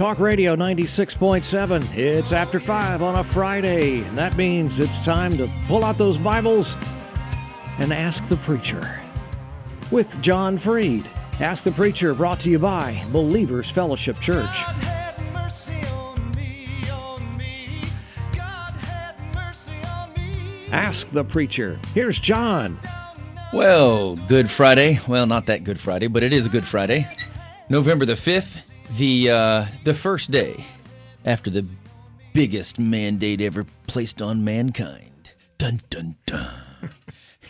Talk Radio 96.7. It's after 5 on a Friday, and that means it's time to pull out those Bibles and ask the preacher. With John Freed. Ask the Preacher brought to you by Believers Fellowship Church. Ask the Preacher. Here's John. Well, Good Friday. Well, not that Good Friday, but it is a Good Friday. November the 5th, the uh, the first day after the biggest mandate ever placed on mankind. Dun dun dun.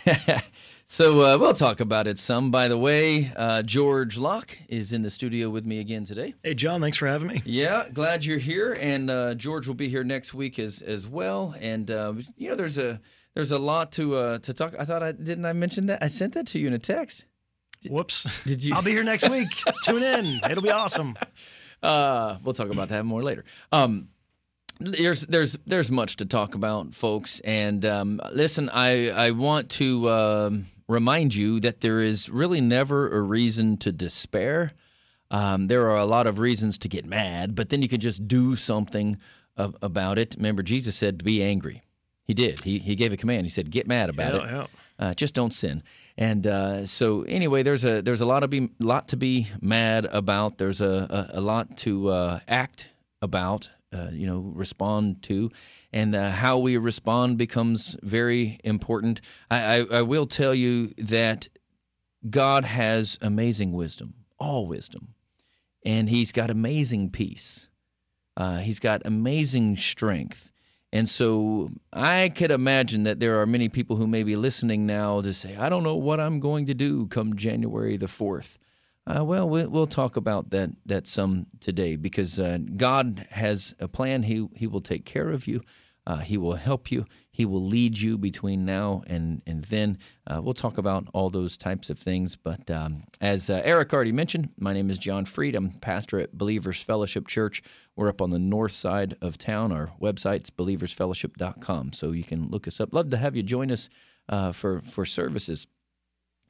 so uh, we'll talk about it some. By the way, uh, George Locke is in the studio with me again today. Hey, John, thanks for having me. Yeah, glad you're here, and uh, George will be here next week as as well. And uh, you know, there's a there's a lot to uh, to talk. I thought I didn't I mention that I sent that to you in a text. Whoops. Did you? I'll be here next week. Tune in. It'll be awesome. Uh, we'll talk about that more later. Um, there's there's there's much to talk about, folks. And um, listen, I I want to um, remind you that there is really never a reason to despair. Um, there are a lot of reasons to get mad, but then you can just do something a- about it. Remember, Jesus said to be angry. He did. He he gave a command. He said, "Get mad about Yeah, it. yeah. Uh, just don't sin." And uh, so, anyway, there's a there's a lot of be lot to be mad about. There's a a, a lot to uh, act about. Uh, you know, respond to, and uh, how we respond becomes very important. I, I, I will tell you that God has amazing wisdom, all wisdom, and He's got amazing peace. Uh, he's got amazing strength. And so I could imagine that there are many people who may be listening now to say, I don't know what I'm going to do come January the 4th. Uh, well, we- we'll talk about that that some today because uh, God has a plan. He He will take care of you. Uh, he will help you. He will lead you between now and and then. Uh, we'll talk about all those types of things. But um, as uh, Eric already mentioned, my name is John Freed. I'm pastor at Believers Fellowship Church. We're up on the north side of town. Our website's believersfellowship.com, so you can look us up. Love to have you join us uh, for for services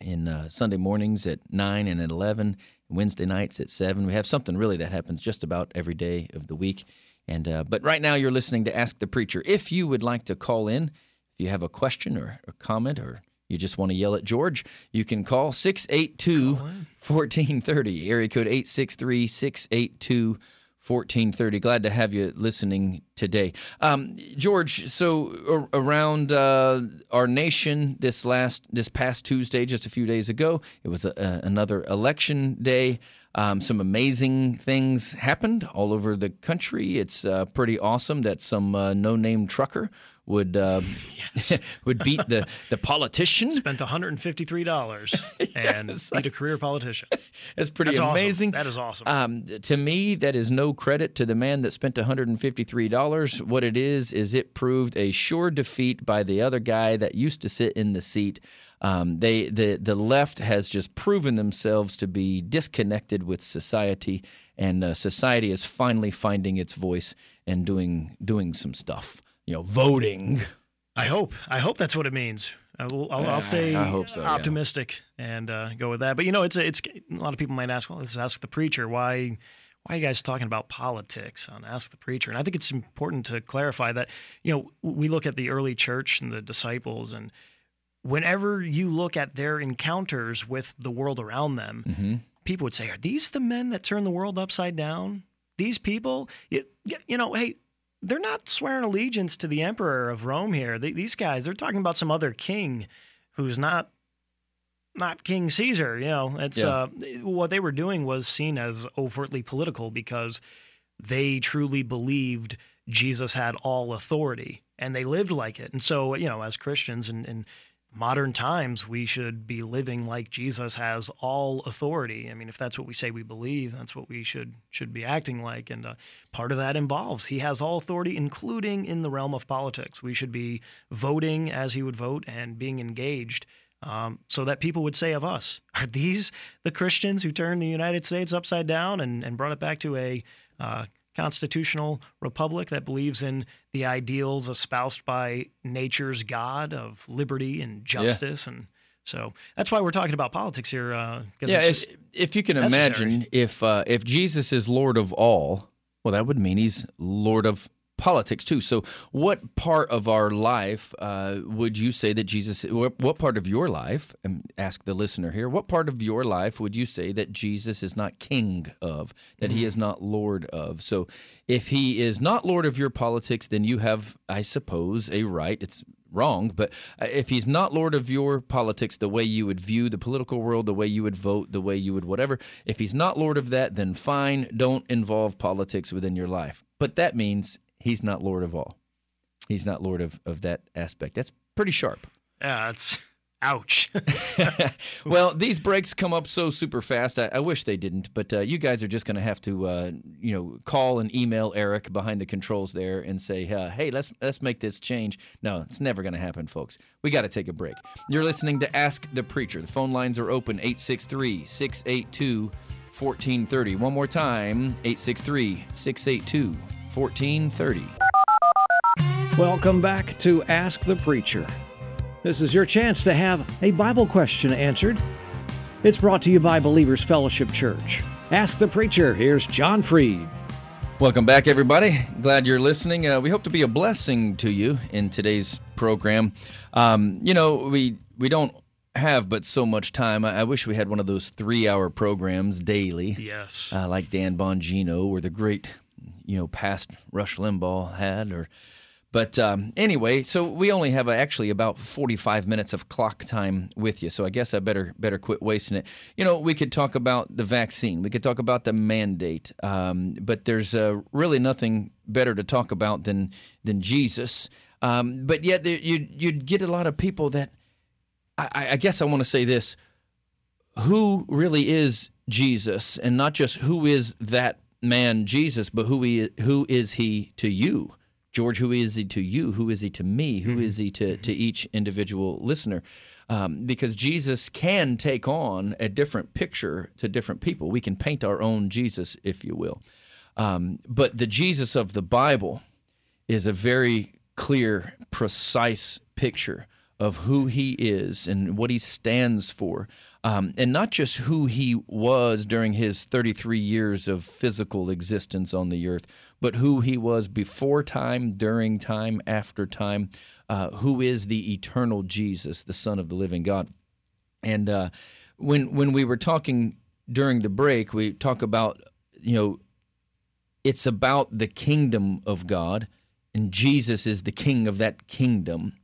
in uh, Sunday mornings at 9 and at 11, Wednesday nights at 7. We have something really that happens just about every day of the week. And uh, But right now you're listening to Ask the Preacher. If you would like to call in, if you have a question or a comment or you just want to yell at George, you can call 682 1430, area code 863 682 1430. Glad to have you listening today. Um, George, so a- around uh, our nation this last this past Tuesday, just a few days ago, it was a, a, another election day. Um, some amazing things happened all over the country. It's uh, pretty awesome that some uh, no-name trucker would uh, would beat the the politician. Spent $153 and beat a career politician. That's pretty That's awesome. amazing. That is awesome. Um, to me, that is no credit to the man that spent $153. What it is, is it proved a sure defeat by the other guy that used to sit in the seat. Um, they the the left has just proven themselves to be disconnected with society, and uh, society is finally finding its voice and doing doing some stuff. You know, voting. I hope. I hope that's what it means. I will, I'll, I'll stay so, yeah. optimistic and uh, go with that. But you know, it's a, it's a lot of people might ask, well, let's ask the preacher why. Why are you guys talking about politics on Ask the Preacher? And I think it's important to clarify that, you know, we look at the early church and the disciples, and whenever you look at their encounters with the world around them, Mm-hmm. people would say, Are these the men that turn the world upside down? These people, you, you know, hey, they're not swearing allegiance to the emperor of Rome here. They, these guys, they're talking about some other king who's not not King Caesar. You know, it's Yeah. uh, what they were doing was seen as overtly political because they truly believed Jesus had all authority and they lived like it. And so, you know, as Christians and, in modern times, we should be living like Jesus has all authority. I mean, if that's what we say we believe, that's what we should should be acting like. And uh, part of that involves he has all authority, including in the realm of politics. We should be voting as he would vote and being engaged. Um, so that people would say of us, are these the Christians who turned the United States upside down and, and brought it back to a uh, constitutional republic that believes in the ideals espoused by nature's God of liberty and justice? And so that's why we're talking about politics here. Uh, Yeah, if, if you can necessary. imagine, if uh, if Jesus is Lord of all, Well, that would mean he's Lord of politics too. So, what part of our life uh, would you say that Jesus? What, what part of your life? And ask the listener here. What part of your life would you say that Jesus is not king of? That he is not Lord of? So, if he is not Lord of your politics, then you have, I suppose, a right. It's wrong, but uh, if he's not Lord of your politics, the way you would view the political world, the way you would vote, the way you would whatever, if he's not Lord of that, then fine, don't involve politics within your life. But that means he's not Lord of all. He's not Lord of, of that aspect. That's pretty sharp. Yeah, it's ouch. well, these breaks come up so super fast. I, I wish they didn't, but uh, you guys are just going to have to, uh, you know, call and email Eric behind the controls there and say, uh, "Hey, let's let's make this change." No, it's never going to happen, folks. We got to take a break. You're listening to Ask the Preacher. The phone lines are open 863 682 1430. One more time 863 682 1430. Welcome back to Ask the Preacher. This is your chance to have a Bible question answered. It's brought to you by Believers Fellowship Church. Ask the Preacher. Here's John Freed. Welcome back, everybody. Glad you're listening. Uh, we hope to be a blessing to you in today's program. Um, you know, we we don't have but so much time. I, I wish we had one of those three-hour programs daily, yes. uh, like Dan Bongino or the great, you know, past Rush Limbaugh had, or but um, anyway, so we only have uh, actually about 45 minutes of clock time with you. So I guess I better better quit wasting it. You know, we could talk about the vaccine. We could talk about the mandate. Um, but there's uh, really nothing better to talk about than than Jesus. Um, but yet there, you'd you'd get a lot of people that I, I guess I want to say this: who really is Jesus, and not just who is that man Jesus, but who he who is he to you? George, who is he to you? Who is he to me? Who is he to, to each individual listener? Um, because Jesus can take on a different picture to different people. We can paint our own Jesus, if you will. Um, but the Jesus of the Bible is a very clear, precise picture of who he is and what he stands for, um, and not just who he was during his 33 years of physical existence on the earth, but who he was before time, during time, after time, uh, who is the eternal Jesus, the Son of the living God. And uh, when when we were talking during the break, we talk about you know it's about the kingdom of God, and Jesus is the king of that kingdom.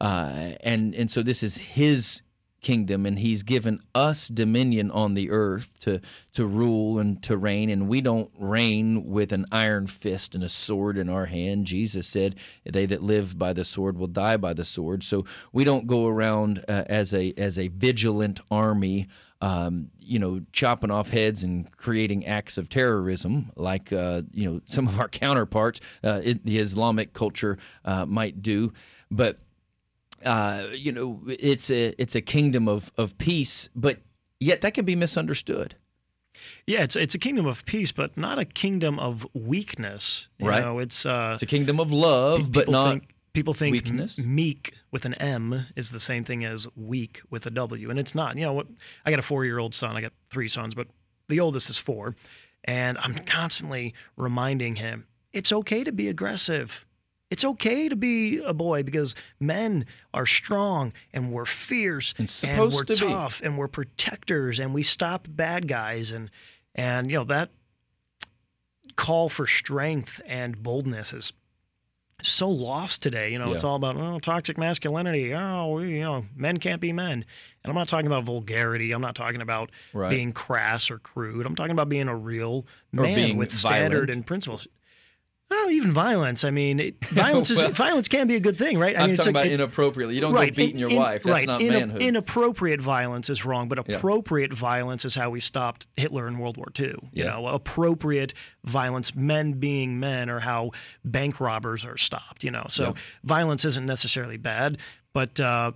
Uh, and and so this is his kingdom and he's given us dominion on the earth to to rule and to reign and we don't reign with an iron fist and a sword in our hand jesus said they that live by the sword will die by the sword so we don't go around uh, as a as a vigilant army um, you know, chopping off heads and creating acts of terrorism, like uh, you know some of our counterparts, uh, in the Islamic culture uh, might do. But uh, you know, it's a it's a kingdom of of peace, but yet that can be misunderstood. Yeah, it's it's a kingdom of peace, but not a kingdom of weakness. You Right. know, it's uh, It's a kingdom of love, but not. think, people think weakness. meek with an M is the same thing as weak with a W, and it's not. You know, what? I got a four-year-old son. I got three sons, but the oldest is four, and I'm constantly reminding him it's okay to be aggressive. It's okay to be a boy because men are strong and we're fierce And supposed we're to be. tough and we're protectors and we stop bad guys and and you know that call for strength and boldness is so lost today. You know, it's all about oh, toxic masculinity. Oh, we, you know, men can't be men. And I'm not talking about vulgarity. I'm not talking about Right. being crass or crude. I'm talking about being a real man with standard and principles. Well, even violence. I mean, it, violence is Well, violence can be a good thing, right? I I'm mean, it's talking like- about it- inappropriately. You don't right, go beating your in- wife. That's right. not Ina- manhood. Inappropriate violence is wrong, but Yeah. appropriate violence is how we stopped Hitler in World War II. You Yeah. know, appropriate violence, men being men, or how bank robbers are stopped. You know, so Yeah. violence isn't necessarily bad, but uh,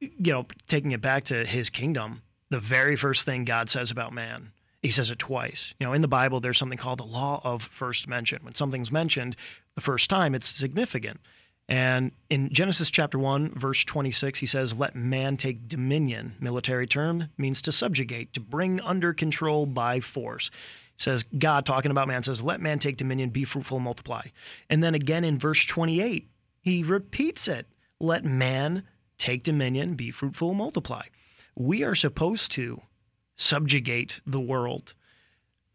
you know, taking it back to His kingdom, the very first thing God says about man. He says it twice. You know, in the Bible, there's something called the law of first mention. When something's mentioned the first time, it's significant. And in Genesis chapter 1, verse 26, he says, Let man take dominion. Military term means to subjugate, to bring under control by force. says God talking about man says, "Let man take dominion, be fruitful, and multiply." And then again in verse 28, he repeats it, "Let man take dominion, be fruitful, and multiply." We are supposed to subjugate the world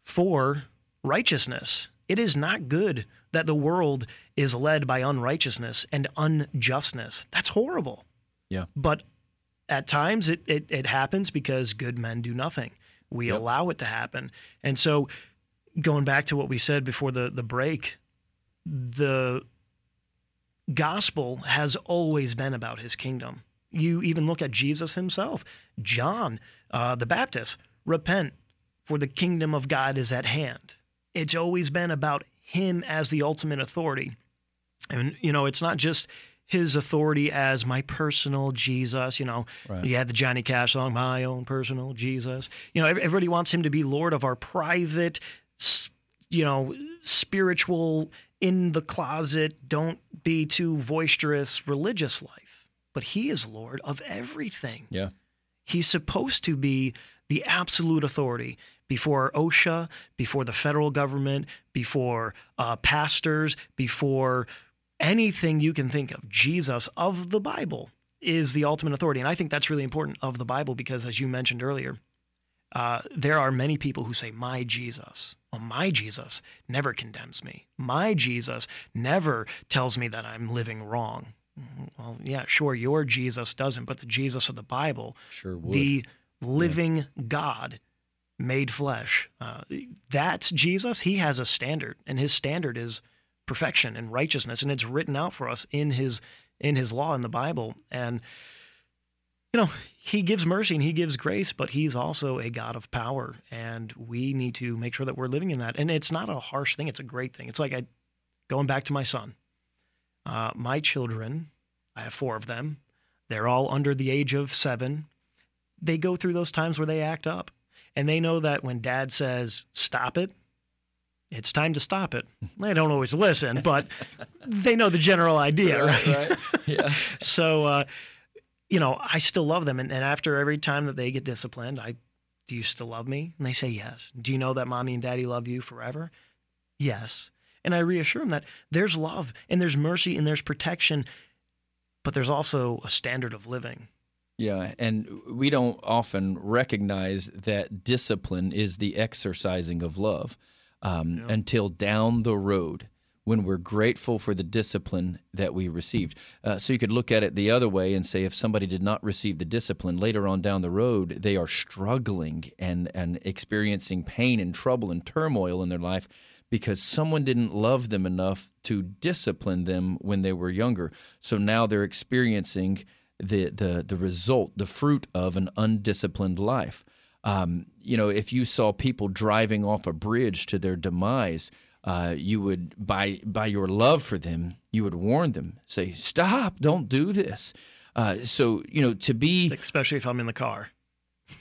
for righteousness. It is not good that the world is led by unrighteousness and unjustness. That's horrible. Yeah. But at times it, it, it happens because good men do nothing. We Yep. allow it to happen. And so going back to what we said before the, the break, the gospel has always been about his kingdom. You even look at Jesus himself, John uh, the Baptist, repent, for the kingdom of God is at hand. It's always been about him as the ultimate authority. And, you know, it's not just his authority as my personal Jesus. You know, Right. you had the Johnny Cash song, My Own Personal Jesus. You know, everybody wants him to be Lord of our private, you know, spiritual, in the closet, don't be too boisterous religious life. But he is Lord of everything. Yeah. He's supposed to be the absolute authority before OSHA, before the federal government, before uh, pastors, before anything you can think of. Jesus of the Bible is the ultimate authority. And I think that's really important of the Bible because, as you mentioned earlier, uh, there are many people who say, My Jesus. Well, my Jesus never condemns me. My Jesus never tells me that I'm living wrong. Mm, Well, yeah, sure, your Jesus doesn't, but the Jesus of the Bible, Sure would. the living God made flesh, uh, that's Jesus. He has a standard, and his standard is perfection and righteousness, and it's written out for us in his in his law in the Bible. And you know, he gives mercy and he gives grace, but he's also a God of power, and we need to make sure that we're living in that. And it's not a harsh thing; it's a great thing. It's like I, going back to my son, uh, my children. I have four of them. They're all under the age of seven. They go through those times where they act up, and they know that when Dad says stop it, it's time to stop it. They don't always listen, but they know the general idea, right? right. Yeah. so uh, you know i still love them and, and after every time that they get disciplined i do you still love me and they say yes do you know that mommy and daddy love you forever yes and i reassure them that there's love and there's mercy and there's protection but there's also a standard of living Yeah, and we don't often recognize that discipline is the exercising of love um, until down the road when we're grateful for the discipline that we received. Uh, so you could look at it the other way and say if somebody did not receive the discipline later on down the road, they are struggling and, and experiencing pain and trouble and turmoil in their life because someone didn't love them enough to discipline them when they were younger. So now they're experiencing the the the result, the fruit of an undisciplined life. Um, you know, if you saw people driving off a bridge to their demise, uh, you would by by your love for them, you would warn them, say, "Stop! Don't do this." Uh, so you know, to be especially if i'm in the car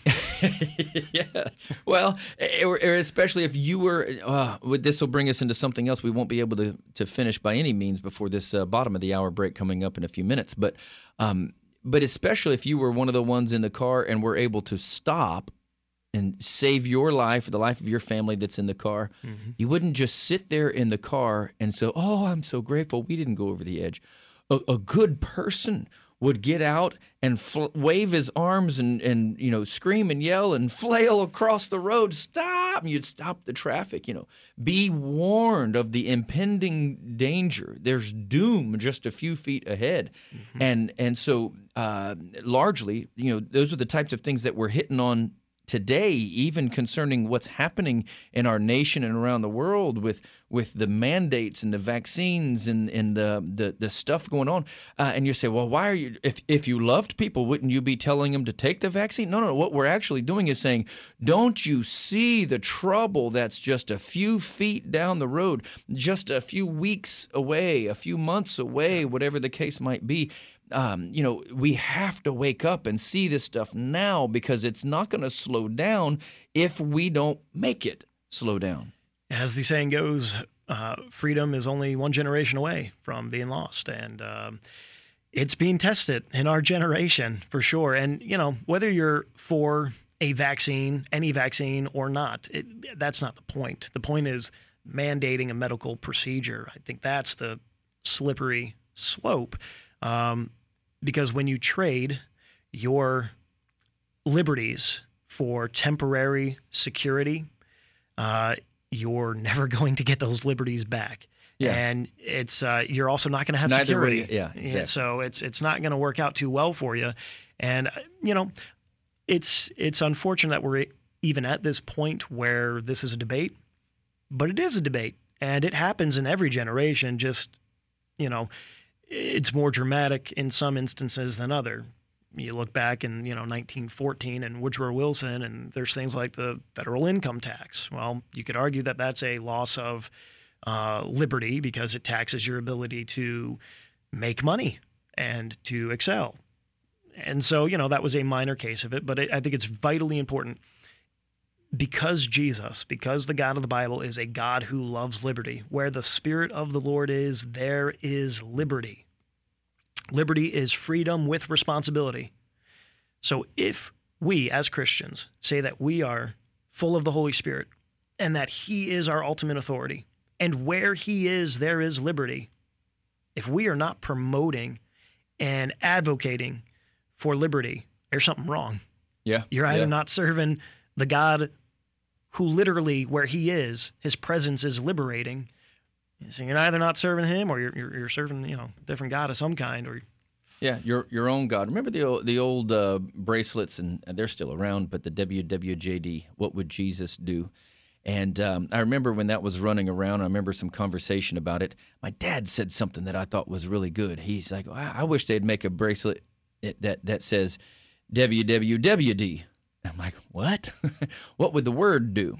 yeah. Well, or, or especially if you were, uh, this will bring us into something else we won't be able to, to finish by any means before this uh, bottom of the hour break coming up in a few minutes. But, um, but especially if you were one of the ones in the car and were able to stop and save your life, the life of your family that's in the car, you wouldn't just sit there in the car and say, "Oh, I'm so grateful we didn't go over the edge." A, a good person would get out and fl- wave his arms and, and you know scream and yell and flail across the road. Stop! And you'd stop the traffic you know. Be warned of the impending danger. There's doom just a few feet ahead. And and so uh, largely you know those are the types of things that we're hitting on today, even concerning what's happening in our nation and around the world with with the mandates and the vaccines and, and the, the the stuff going on. Uh, and you say, well, why are you? If if you loved people, wouldn't you be telling them to take the vaccine? No, no. What we're actually doing is saying, don't you see the trouble that's just a few feet down the road, just a few weeks away, a few months away, whatever the case might be um, you know, we have to wake up and see this stuff now because it's not going to slow down if we don't make it slow down. as the saying goes, uh, freedom is only one generation away from being lost, and um, it's being tested in our generation for sure. And you know, whether you're for a vaccine, any vaccine or not. It, that's not the point. The point is mandating a medical procedure. I think that's the slippery slope. Um, because when you trade your liberties for temporary security, uh, you're never going to get those liberties back. Yeah. And it's uh, you're also not going to have Neither security. way- yeah, exactly. So it's it's not going to work out too well for you. And you know, it's it's unfortunate that we're even at this point where this is a debate, but it is a debate, and it happens in every generation. Just you know, it's more dramatic in some instances than other. You look back in you know 1914 and Woodrow Wilson, and there's things like the federal income tax. Well, you could argue that that's a loss of uh, liberty because it taxes your ability to make money and to excel. And so, you know, that was a minor case of it, but I I think it's vitally important because Jesus, because the God of the Bible is a God who loves liberty. Where the Spirit of the Lord is, there is liberty. Liberty is freedom with responsibility. So if we as Christians say that we are full of the Holy Spirit and that He is our ultimate authority, and where He is, there is liberty, if we are not promoting and advocating for liberty, there's something wrong. Yeah. You're either yeah. not serving the God who literally, where He is, His presence is liberating. So you're either not serving Him or you're, you're, serving, you know, different God of some kind. Or Yeah, your your own God. Remember the old, the old uh, bracelets, and they're still around. But the WWJD, what would Jesus do? And um, I remember when that was running around. I remember some conversation about it. My dad said something that I thought was really good. He's like, "I I wish they'd make a bracelet that, that says WWWD." I'm like, "What? what would the word do?"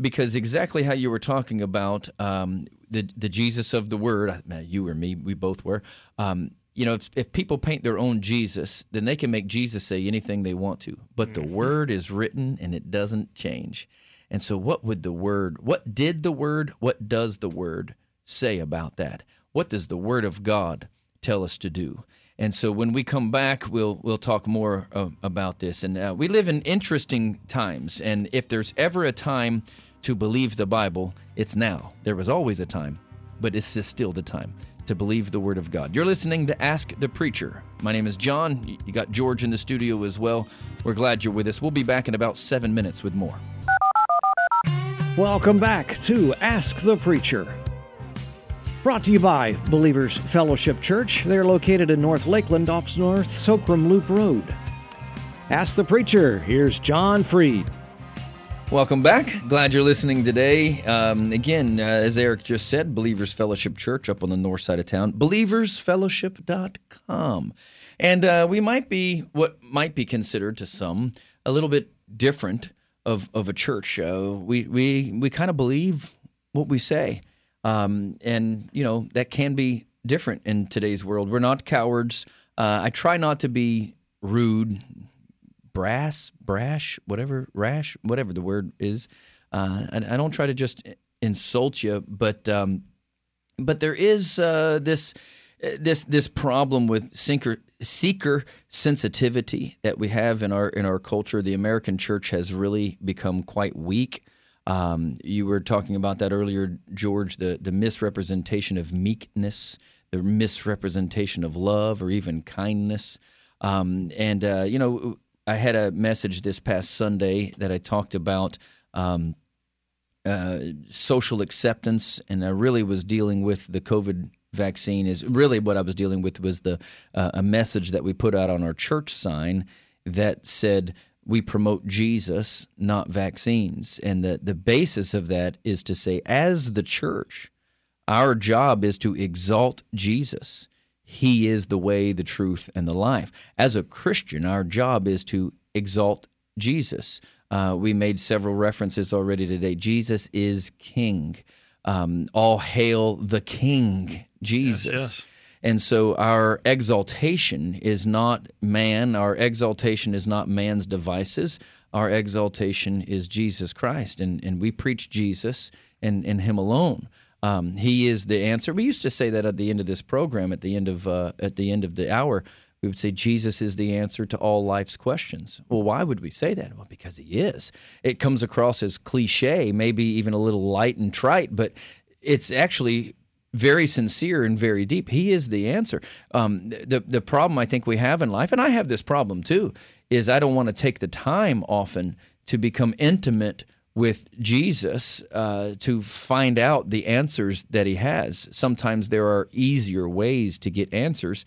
because exactly how you were talking about um, the the Jesus of the Word, you or me, we both were. Um, you know, if, if people paint their own Jesus, then they can make Jesus say anything they want to. But the Word is written and it doesn't change. And so, what would the Word? What did the Word? What does the Word say about that? What does the Word of God tell us to do? And so when we come back, we'll we'll talk more uh, about this. And uh, we live in interesting times. And if there's ever a time to believe the Bible, it's now. There was always a time, but this is still the time to believe the Word of God. You're listening to Ask the Preacher. My name is John. You got George in the studio as well. We're glad you're with us. We'll be back in about seven minutes with more. Welcome back to Ask the Preacher. Brought to you by Believers Fellowship Church. They're located in North Lakeland off North Socrum Loop Road. Ask the Preacher. Here's John Freed. Welcome back. Glad you're listening today. Um, again, uh, as Eric just said, Believers Fellowship Church up on the north side of town, believersfellowship.com. And uh, we might be what might be considered to some a little bit different of, of a church. Uh, we we, we kind of believe what we say. Um, and, you know, that can be different in today's world. We're not cowards. Uh, I try not to be rude, brass, brash, whatever, rash, whatever the word is. Uh, I, I don't try to just insult you, but um, but there is uh, this this this problem with sinker, seeker sensitivity that we have in our in our culture. The American church has really become quite weak. Um, you were talking about that earlier, George. The the misrepresentation of meekness, the misrepresentation of love, or even kindness. Um, and uh, you know, I had a message this past Sunday that I talked about um, uh, social acceptance, and I really was dealing with the COVID vaccine. Is really what I was dealing with was the uh, a message that we put out on our church sign that said we promote Jesus, not vaccines, and the the basis of that is to say, as the church, our job is to exalt Jesus. He is the way, the truth, and the life. As a Christian, our job is to exalt Jesus. Uh, we made several references already today. Jesus is King. Um, all hail the King, Jesus. yes. And so our exaltation is not man, our exaltation is not man's devices. Our exaltation is Jesus Christ. And, and we preach Jesus and, and Him alone. Um, he is the answer. We used to say that at the end of this program, at the end of uh, at the end of the hour, we would say Jesus is the answer to all life's questions. Well, why would we say that? Well, because he is. It comes across as cliche, maybe even a little light and trite, but it's actually very sincere and very deep. He is the answer. Um, the the problem I think we have in life, and I have this problem too, is I don't want to take the time often to become intimate with Jesus uh, to find out the answers that he has. Sometimes there are easier ways to get answers,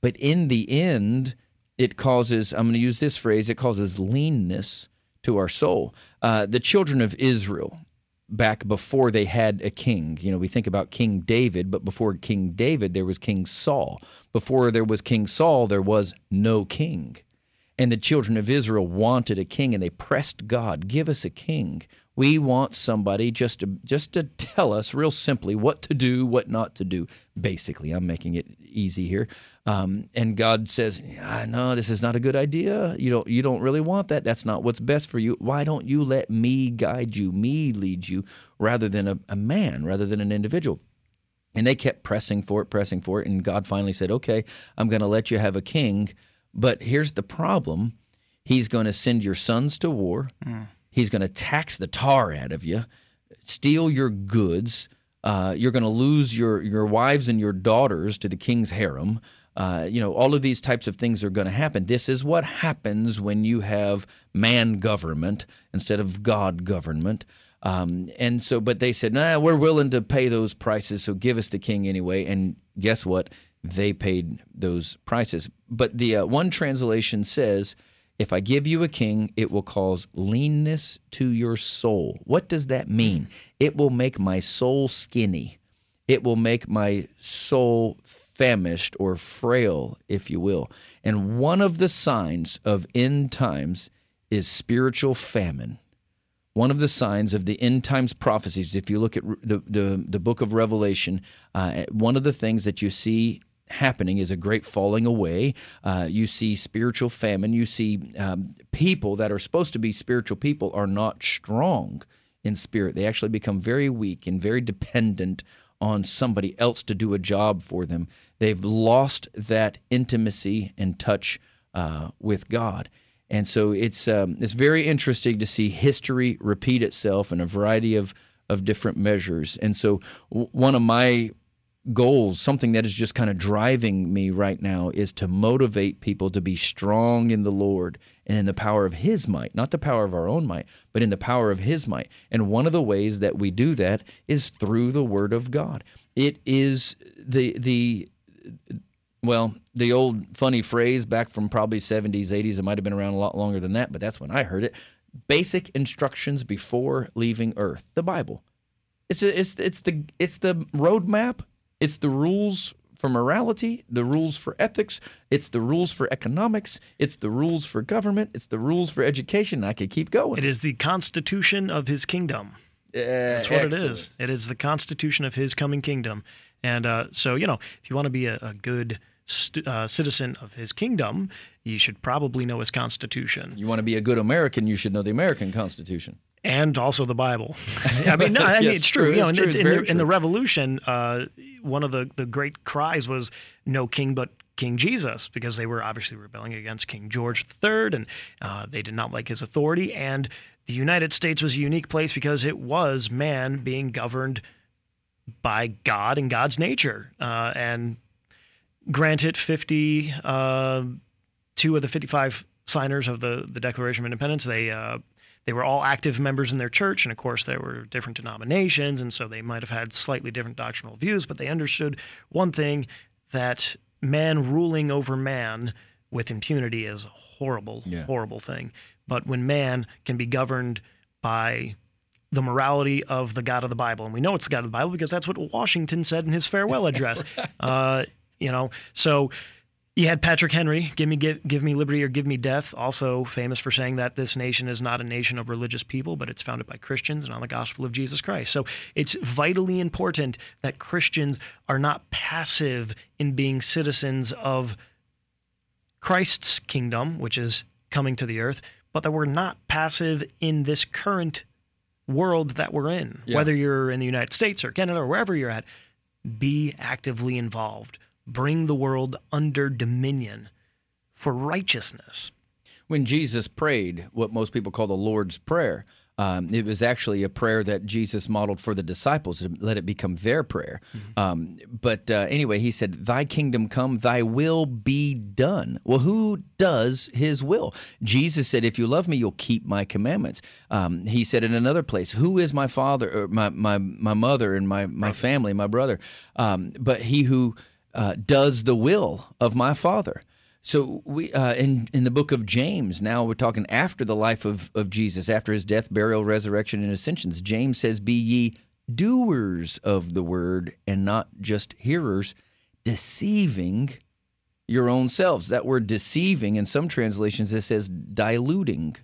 but in the end, it causes, I'm going to use this phrase, it causes leanness to our soul. Uh, the children of Israel, back before they had a king. You know, we think about King David, but before King David, there was King Saul. Before there was King Saul, there was no king. And the children of Israel wanted a king and they pressed God, give us a king. We want somebody just to just to tell us real simply what to do, what not to do. Basically, I'm making it easy here. Um, and God says, "I know this is not a good idea. You don't you don't really want that. That's not what's best for you. Why don't you let me guide you, me lead you, rather than a, a man, rather than an individual?" And they kept pressing for it, pressing for it, and God finally said, "Okay, I'm going to let you have a king." But here's the problem He's going to send your sons to war. Mm. He's going to tax the tar out of you, steal your goods. Uh, you're going to lose your, your wives and your daughters to the king's harem. Uh, you know, all of these types of things are going to happen. This is what happens when you have man government instead of God government. Um, and so, but they said, nah, we're willing to pay those prices, so give us the king anyway. And guess what? They paid those prices. But the uh, one translation says, if I give you a king, it will cause leanness to your soul. What does that mean? It will make my soul skinny. It will make my soul famished or frail, if you will. And one of the signs of end times is spiritual famine. One of the signs of the end times prophecies, if you look at the, the, the book of Revelation, uh, one of the things that you see happening is a great falling away. Uh, you see spiritual famine. You see um, people that are supposed to be spiritual people are not strong in spirit. They actually become very weak and very dependent on somebody else to do a job for them. They've lost that intimacy and touch uh, with God. And so it's um, it's very interesting to see history repeat itself in a variety of of different measures. And so one of my goals, something that is just kind of driving me right now, is to motivate people to be strong in the Lord and in the power of His might, not the power of our own might, but in the power of His might. And one of the ways that we do that is through the Word of God. It is the the well, the old funny phrase back from probably 70s, 80s, it might have been around a lot longer than that, but that's when I heard it. Basic instructions before leaving Earth, the Bible. It's a, it's it's the it's the roadmap it's the rules for morality, the rules for ethics, it's the rules for economics, it's the rules for government, it's the rules for education. I could keep going. It is the constitution of his kingdom. Uh, That's what excellent. it is. It is the constitution of his coming kingdom. And uh, so, you know, if you want to be a, a good st- uh, citizen of his kingdom, you should probably know his constitution. You want to be a good American, you should know the American Constitution and also the Bible. I mean, no, I mean yes, it's true. true. You know, in, in, the, in, the, Revolution, uh, one of the, the great cries was "No king but King Jesus," because they were obviously rebelling against King George III, and uh, they did not like his authority. And the United States was a unique place because it was man being governed by God and God's nature. Uh, and granted, fifty uh, two of the fifty-five signers of the the Declaration of Independence, they uh, they were all active members in their church, and of course, there were different denominations, and so they might have had slightly different doctrinal views, but they understood one thing that man ruling over man with impunity is a horrible, yeah. horrible thing. But when man can be governed by the morality of the God of the Bible, and we know it's the God of the Bible because that's what Washington said in his farewell address. uh, you know, so you had Patrick Henry, give me give, give me liberty or give me death, also famous for saying that this nation is not a nation of religious people, but it's founded by Christians and on the gospel of Jesus Christ. So it's vitally important that Christians are not passive in being citizens of Christ's kingdom, which is coming to the earth, but that we're not passive in this current world that we're in. Yeah. Whether you're in the United States or Canada or wherever you're at, be actively involved bring the world under dominion for righteousness. When Jesus prayed what most people call the Lord's Prayer, um, it was actually a prayer that Jesus modeled for the disciples to let it become their prayer. Mm-hmm. Um, but uh, anyway, he said, Thy kingdom come, thy will be done. Well, who does his will? Jesus said, If you love me, you'll keep my commandments. Um, he said in another place, Who is my father, or my, my, my mother, and my, my family, my brother? Um, but he who uh, does the will of my father. So we uh, in in the book of James now we're talking after the life of of Jesus after his death burial resurrection and ascensions James says be ye doers of the word and not just hearers deceiving your own selves that word deceiving in some translations it says diluting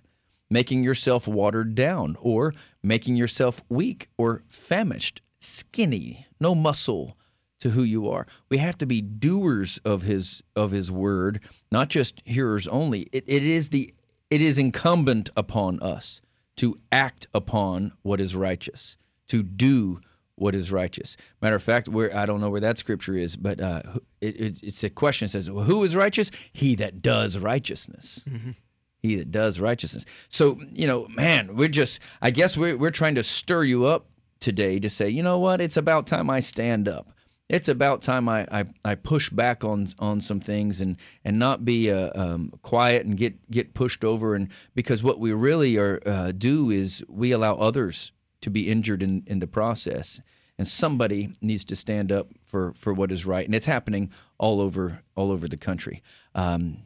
making yourself watered down or making yourself weak or famished skinny no muscle to who you are. We have to be doers of his of his word, not just hearers only. It, it is the it is incumbent upon us to act upon what is righteous, to do what is righteous. Matter of fact, where I don't know where that scripture is, but uh, it, it, it's a question. It says, well, "Who is righteous? He that does righteousness." Mm-hmm. He that does righteousness. So you know, man, we're just. I guess we're we're trying to stir you up today to say, you know what? It's about time I stand up it's about time I, I, I, push back on on some things and and not be uh, um, quiet and get get pushed over and because what we really are uh, do is we allow others to be injured in, in the process and somebody needs to stand up for, for what is right and it's happening all over all over the country um,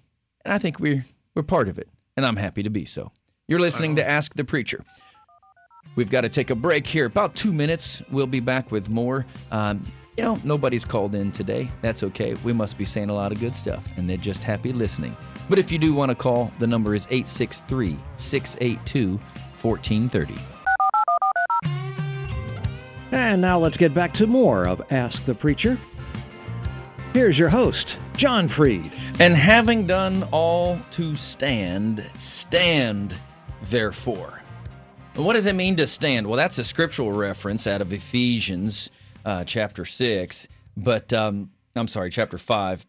and I think we're we're part of it and I'm happy to be so. You're listening to Ask the Preacher. We've got to take a break here. About two minutes. We'll be back with more. Um, you know, nobody's called in today. That's okay. We must be saying a lot of good stuff, and they're just happy listening. But if you do want to call, the number is 863 682 1430. And now let's get back to more of Ask the Preacher. Here's your host, John Freed. And having done all to stand, stand therefore. And what does it mean to stand? Well, that's a scriptural reference out of Ephesians uh, chapter 6, but um, I'm sorry, chapter 5.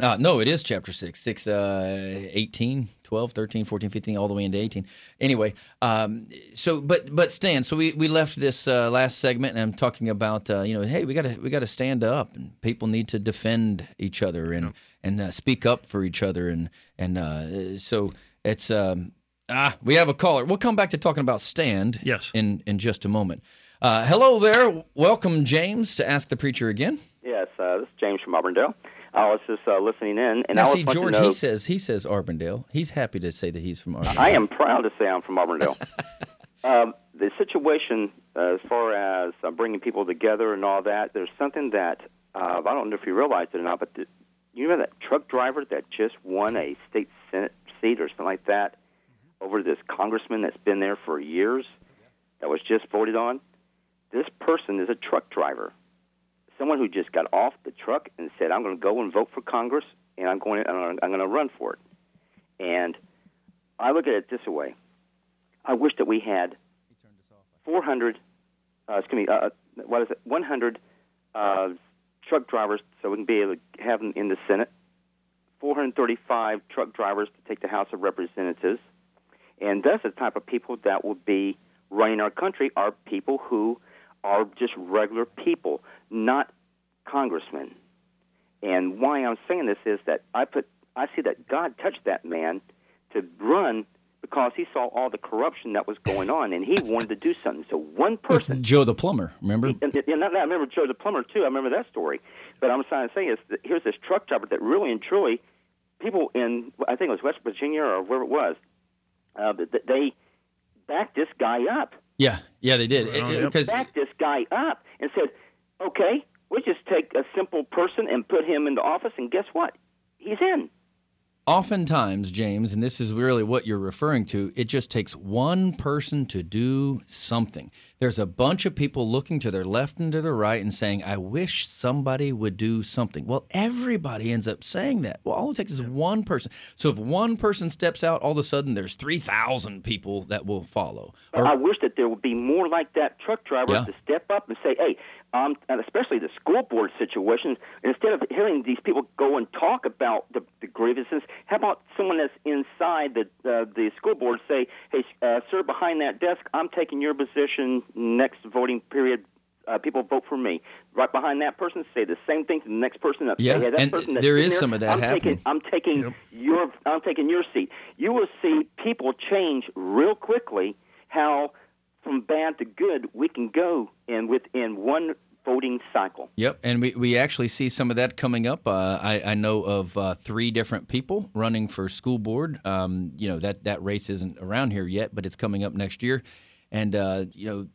Uh, no, it is chapter 6, 6, uh, 18, 12, 13, 14, 15, all the way into 18. Anyway, um, so, but, but stand. So we, we left this uh, last segment and I'm talking about, uh, you know, hey, we got to, we got to stand up and people need to defend each other and, and uh, speak up for each other. And, and uh, so it's, um, ah, we have a caller. We'll come back to talking about stand yes. in, in just a moment. Uh, hello there. Welcome, James, to Ask the Preacher again. Yes, uh, this is James from Auburndale. I was just uh, listening in, and now, I see George. He says he says Auburndale. He's happy to say that he's from Auburndale. I am proud to say I'm from Auburndale. um, the situation, uh, as far as uh, bringing people together and all that, there's something that uh, I don't know if you realize it or not, but the, you know that truck driver that just won a state senate seat or something like that over this congressman that's been there for years that was just voted on this person is a truck driver, someone who just got off the truck and said, "I'm going to go and vote for Congress, and I'm going, to, I'm going to run for it." And I look at it this way: I wish that we had 400, uh, excuse me, uh, what is it, 100 uh, truck drivers, so we can be able to have them in the Senate. 435 truck drivers to take the House of Representatives, and that's the type of people that will be running our country. Are people who are just regular people, not congressmen. And why I'm saying this is that I put I see that God touched that man to run because he saw all the corruption that was going on, and he wanted to do something. So one person, Joe the plumber, remember? And, and, and I remember Joe the plumber too. I remember that story. But I'm trying to say is that here's this truck driver that really and truly, people in I think it was West Virginia or wherever it was, uh, they backed this guy up. Yeah, yeah, they did. Because uh, backed this guy up and said, "Okay, we'll just take a simple person and put him in the office, and guess what? He's in." Oftentimes, James, and this is really what you're referring to, it just takes one person to do something. There's a bunch of people looking to their left and to their right and saying, I wish somebody would do something. Well, everybody ends up saying that. Well, all it takes is one person. So if one person steps out, all of a sudden there's 3,000 people that will follow. Or, I wish that there would be more like that truck driver yeah. to step up and say, hey, um, and especially the school board situations, instead of hearing these people go and talk about the, the grievances, how about someone that's inside the uh, the school board say, "Hey, uh, sir, behind that desk, I'm taking your position next voting period." Uh, people vote for me. Right behind that person, say the same thing to the next person. Up. Yeah, say, hey, that and person that's there in is there, some of that I'm happening. Taking, I'm taking your I'm taking your seat. You will see people change real quickly. How from bad to good we can go in within one voting cycle. Yep, and we, we actually see some of that coming up. Uh, I, I know of uh, three different people running for school board. Um, you know that that race isn't around here yet, but it's coming up next year. And uh, you know,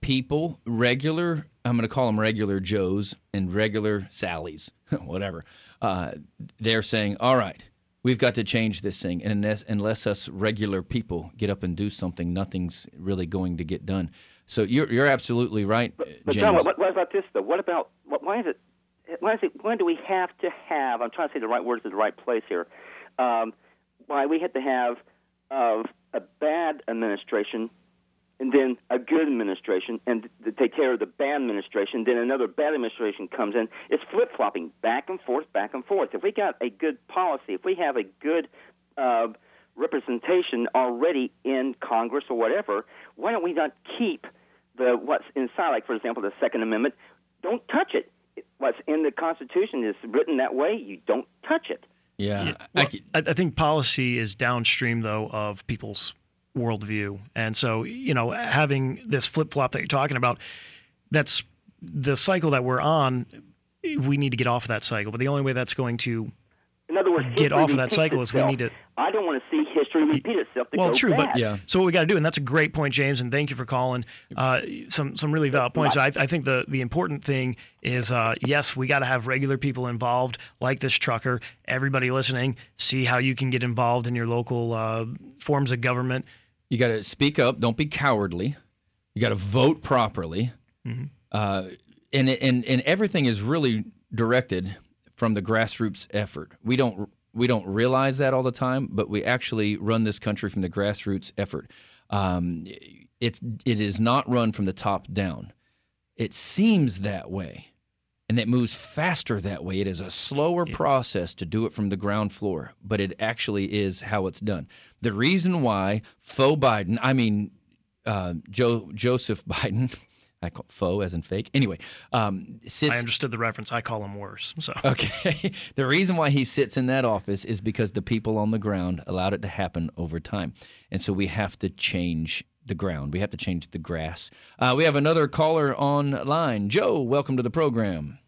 people, regular, I'm going to call them regular Joes and regular Sallys, whatever. Uh, they're saying, all right. We've got to change this thing, and unless, unless us regular people get up and do something, nothing's really going to get done. So you're you're absolutely right, But James. John, what, what about this though? What about what, why is it? Why is it? Why do we have to have? I'm trying to say the right words in the right place here. Um, why we have to have uh, a bad administration and then a good administration, and to take care of the bad administration, then another bad administration comes in. It's flip flopping back and forth, back and forth. If we got a good policy, if we have a good uh, representation already in Congress or whatever, why don't we not keep the what's inside? Like for example, the Second Amendment. Don't touch it. What's in the Constitution is written that way. You don't touch it. yeah, I Well, I, I think policy is downstream though of people's worldview, and so you know having this flip flop that you're talking about, that's the cycle that we're on. We need to get off of that cycle, but the only way that's going to In other words, Get off of that repeats cycle is we need to- I don't want to see history repeat itself. To well, go true, bad. but Yeah. So what we got to do, and that's a great point, James, and thank you for calling. Uh, some some really valid points. I, I think the the important thing is, uh, yes, we got to have regular people involved, like this trucker. Everybody listening, see how you can get involved in your local uh, forms of government. You got to speak up. Don't be cowardly. You got to vote properly. Uh, and, and and everything is really directed from the grassroots effort. We don't we don't realize that all the time, but we actually run this country from the grassroots effort. Um, it's it is not run from the top down. It seems that way, and it moves faster that way. It is a slower process to do it from the ground floor, but it actually is how it's done. The reason why faux Biden, I mean uh, Joe Joseph Biden, I call faux as in fake. Anyway, um, sits I understood the reference. I call him worse. So Okay. The reason why he sits in that office is because the people on the ground allowed it to happen over time. And so we have to change the ground. We have to change the grass. Uh, we have another caller online. Joe, welcome to the program.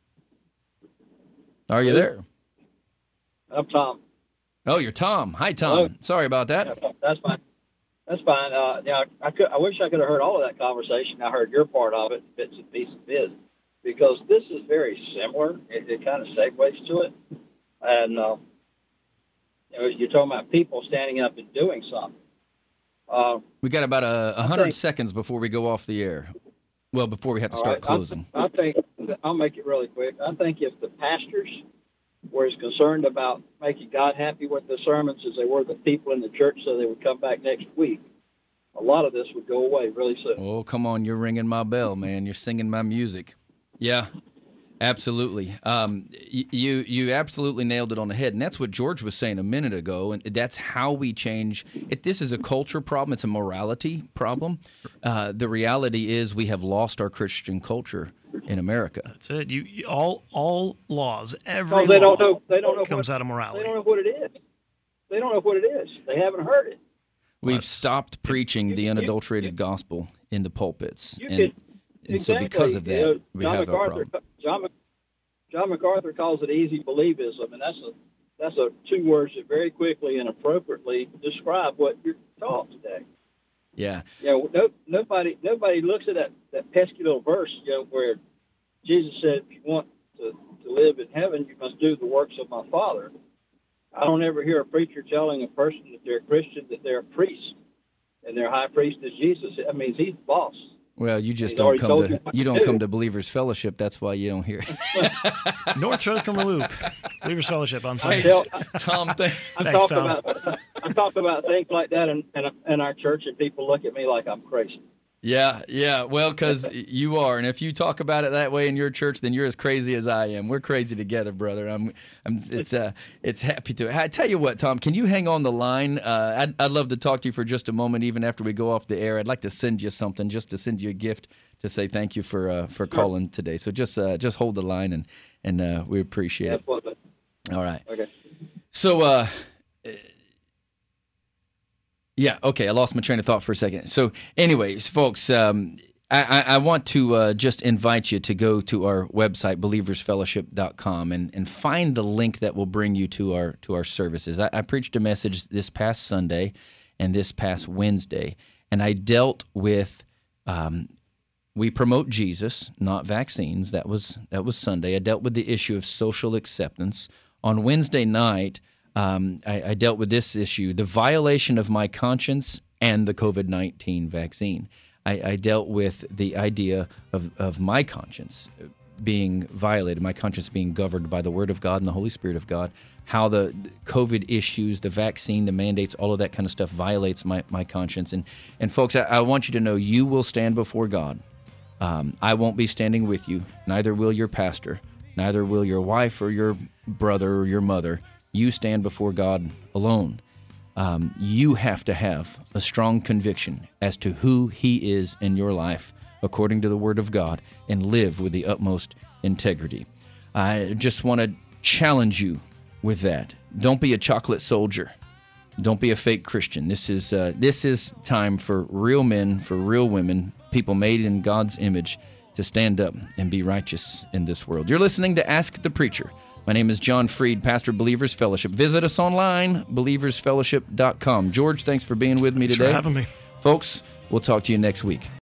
Are you there? I'm Tom. Oh, you're Tom. Hi, Tom. Hello. Sorry about that. That's fine. That's fine. Uh, yeah, I could. I wish I could have heard all of that conversation. I heard your part of it, bits and pieces of it, because this is very similar. It, it kind of segues to it, and uh, you know, you're talking about people standing up and doing something. Uh, We got about a, hundred think- seconds before we go off the air. Well, before we have to start right, closing. I, think I'll make it really quick. I think if the pastors were as concerned about making God happy with the sermons as they were the people in the church, so they would come back next week, a lot of this would go away really soon. Oh, come on. You're ringing my bell, man. You're singing my music. Yeah, absolutely. Um, y- you you absolutely nailed it on the head. And that's what George was saying a minute ago. And that's how we change. If this is a culture problem, it's a morality problem. Uh, the reality is we have lost our Christian culture in America. that's it. You, you all all laws, every No, they law don't know. They don't know comes what, out of morality. They don't know what it is. They don't know what it is. They haven't heard it. We've stopped preaching the you- unadulterated gospel in the pulpits. And, could and so because of that, you know, we John have a problem. John, John MacArthur calls it easy believism, and that's a that's a two words that very quickly and appropriately describe what you're taught today. Yeah. You know, no, nobody nobody looks at that, that pesky little verse, you know, where Jesus said, "If you want to, to live in heaven, you must do the works of my Father." I don't ever hear a preacher telling a person that they're a Christian that they're a priest, and their high priest is Jesus. I mean, he's the boss. Well, you just He's don't come to you you don't do. come to Believers Fellowship. That's why you don't hear it. North Shore Loop, Believers Fellowship on I Sunday. Tom, thank- I'm Thanks, Tom. about I'm talking about things like that in, in, in our church, and people look at me like I'm crazy. Yeah, yeah. Well, because you are, and if you talk about it that way in your church, then you're as crazy as I am. We're crazy together, brother. I'm, I'm. It's uh, it's happy to. I tell you what, Tom, can you hang on the line? Uh, I'd, I'd love to talk to you for just a moment, even after we go off the air. I'd like to send you something, just to send you a gift to say thank you for uh, for calling today. So just uh, just hold the line, and and uh, we appreciate it. All right. Okay. So, uh, yeah, okay. I lost my train of thought for a second. So, anyways, folks, um, I, I, want to uh, just invite you to go to our website, believersfellowship.com, and, and find the link that will bring you to our to our services. I, I preached a message this past Sunday and this past Wednesday, and I dealt with um, we promote Jesus, not vaccines. That was that was Sunday. I dealt with the issue of social acceptance. On Wednesday night, um, I, I dealt with this issue: the violation of my conscience and the COVID nineteen vaccine. I, I dealt with the idea of, of my conscience being violated, my conscience being governed by the Word of God and the Holy Spirit of God, how the COVID issues, the vaccine, the mandates, all of that kind of stuff violates my, my conscience. And, and folks, I, I want you to know you will stand before God. Um, I won't be standing with you, neither will your pastor, neither will your wife or your brother or your mother. You stand before God alone. Um, you have to have a strong conviction as to who He is in your life according to the Word of God and live with the utmost integrity. I just want to challenge you with that. Don't be a chocolate soldier. Don't be a fake Christian. This is uh, this is time for real men, for real women, people made in God's image, to stand up and be righteous in this world. You're listening to Ask the Preacher. My name is John Freed, pastor of Believers Fellowship. Visit us online, believersfellowship.com. George, thanks for being with me today. Thanks for having me. Folks, we'll talk to you next week.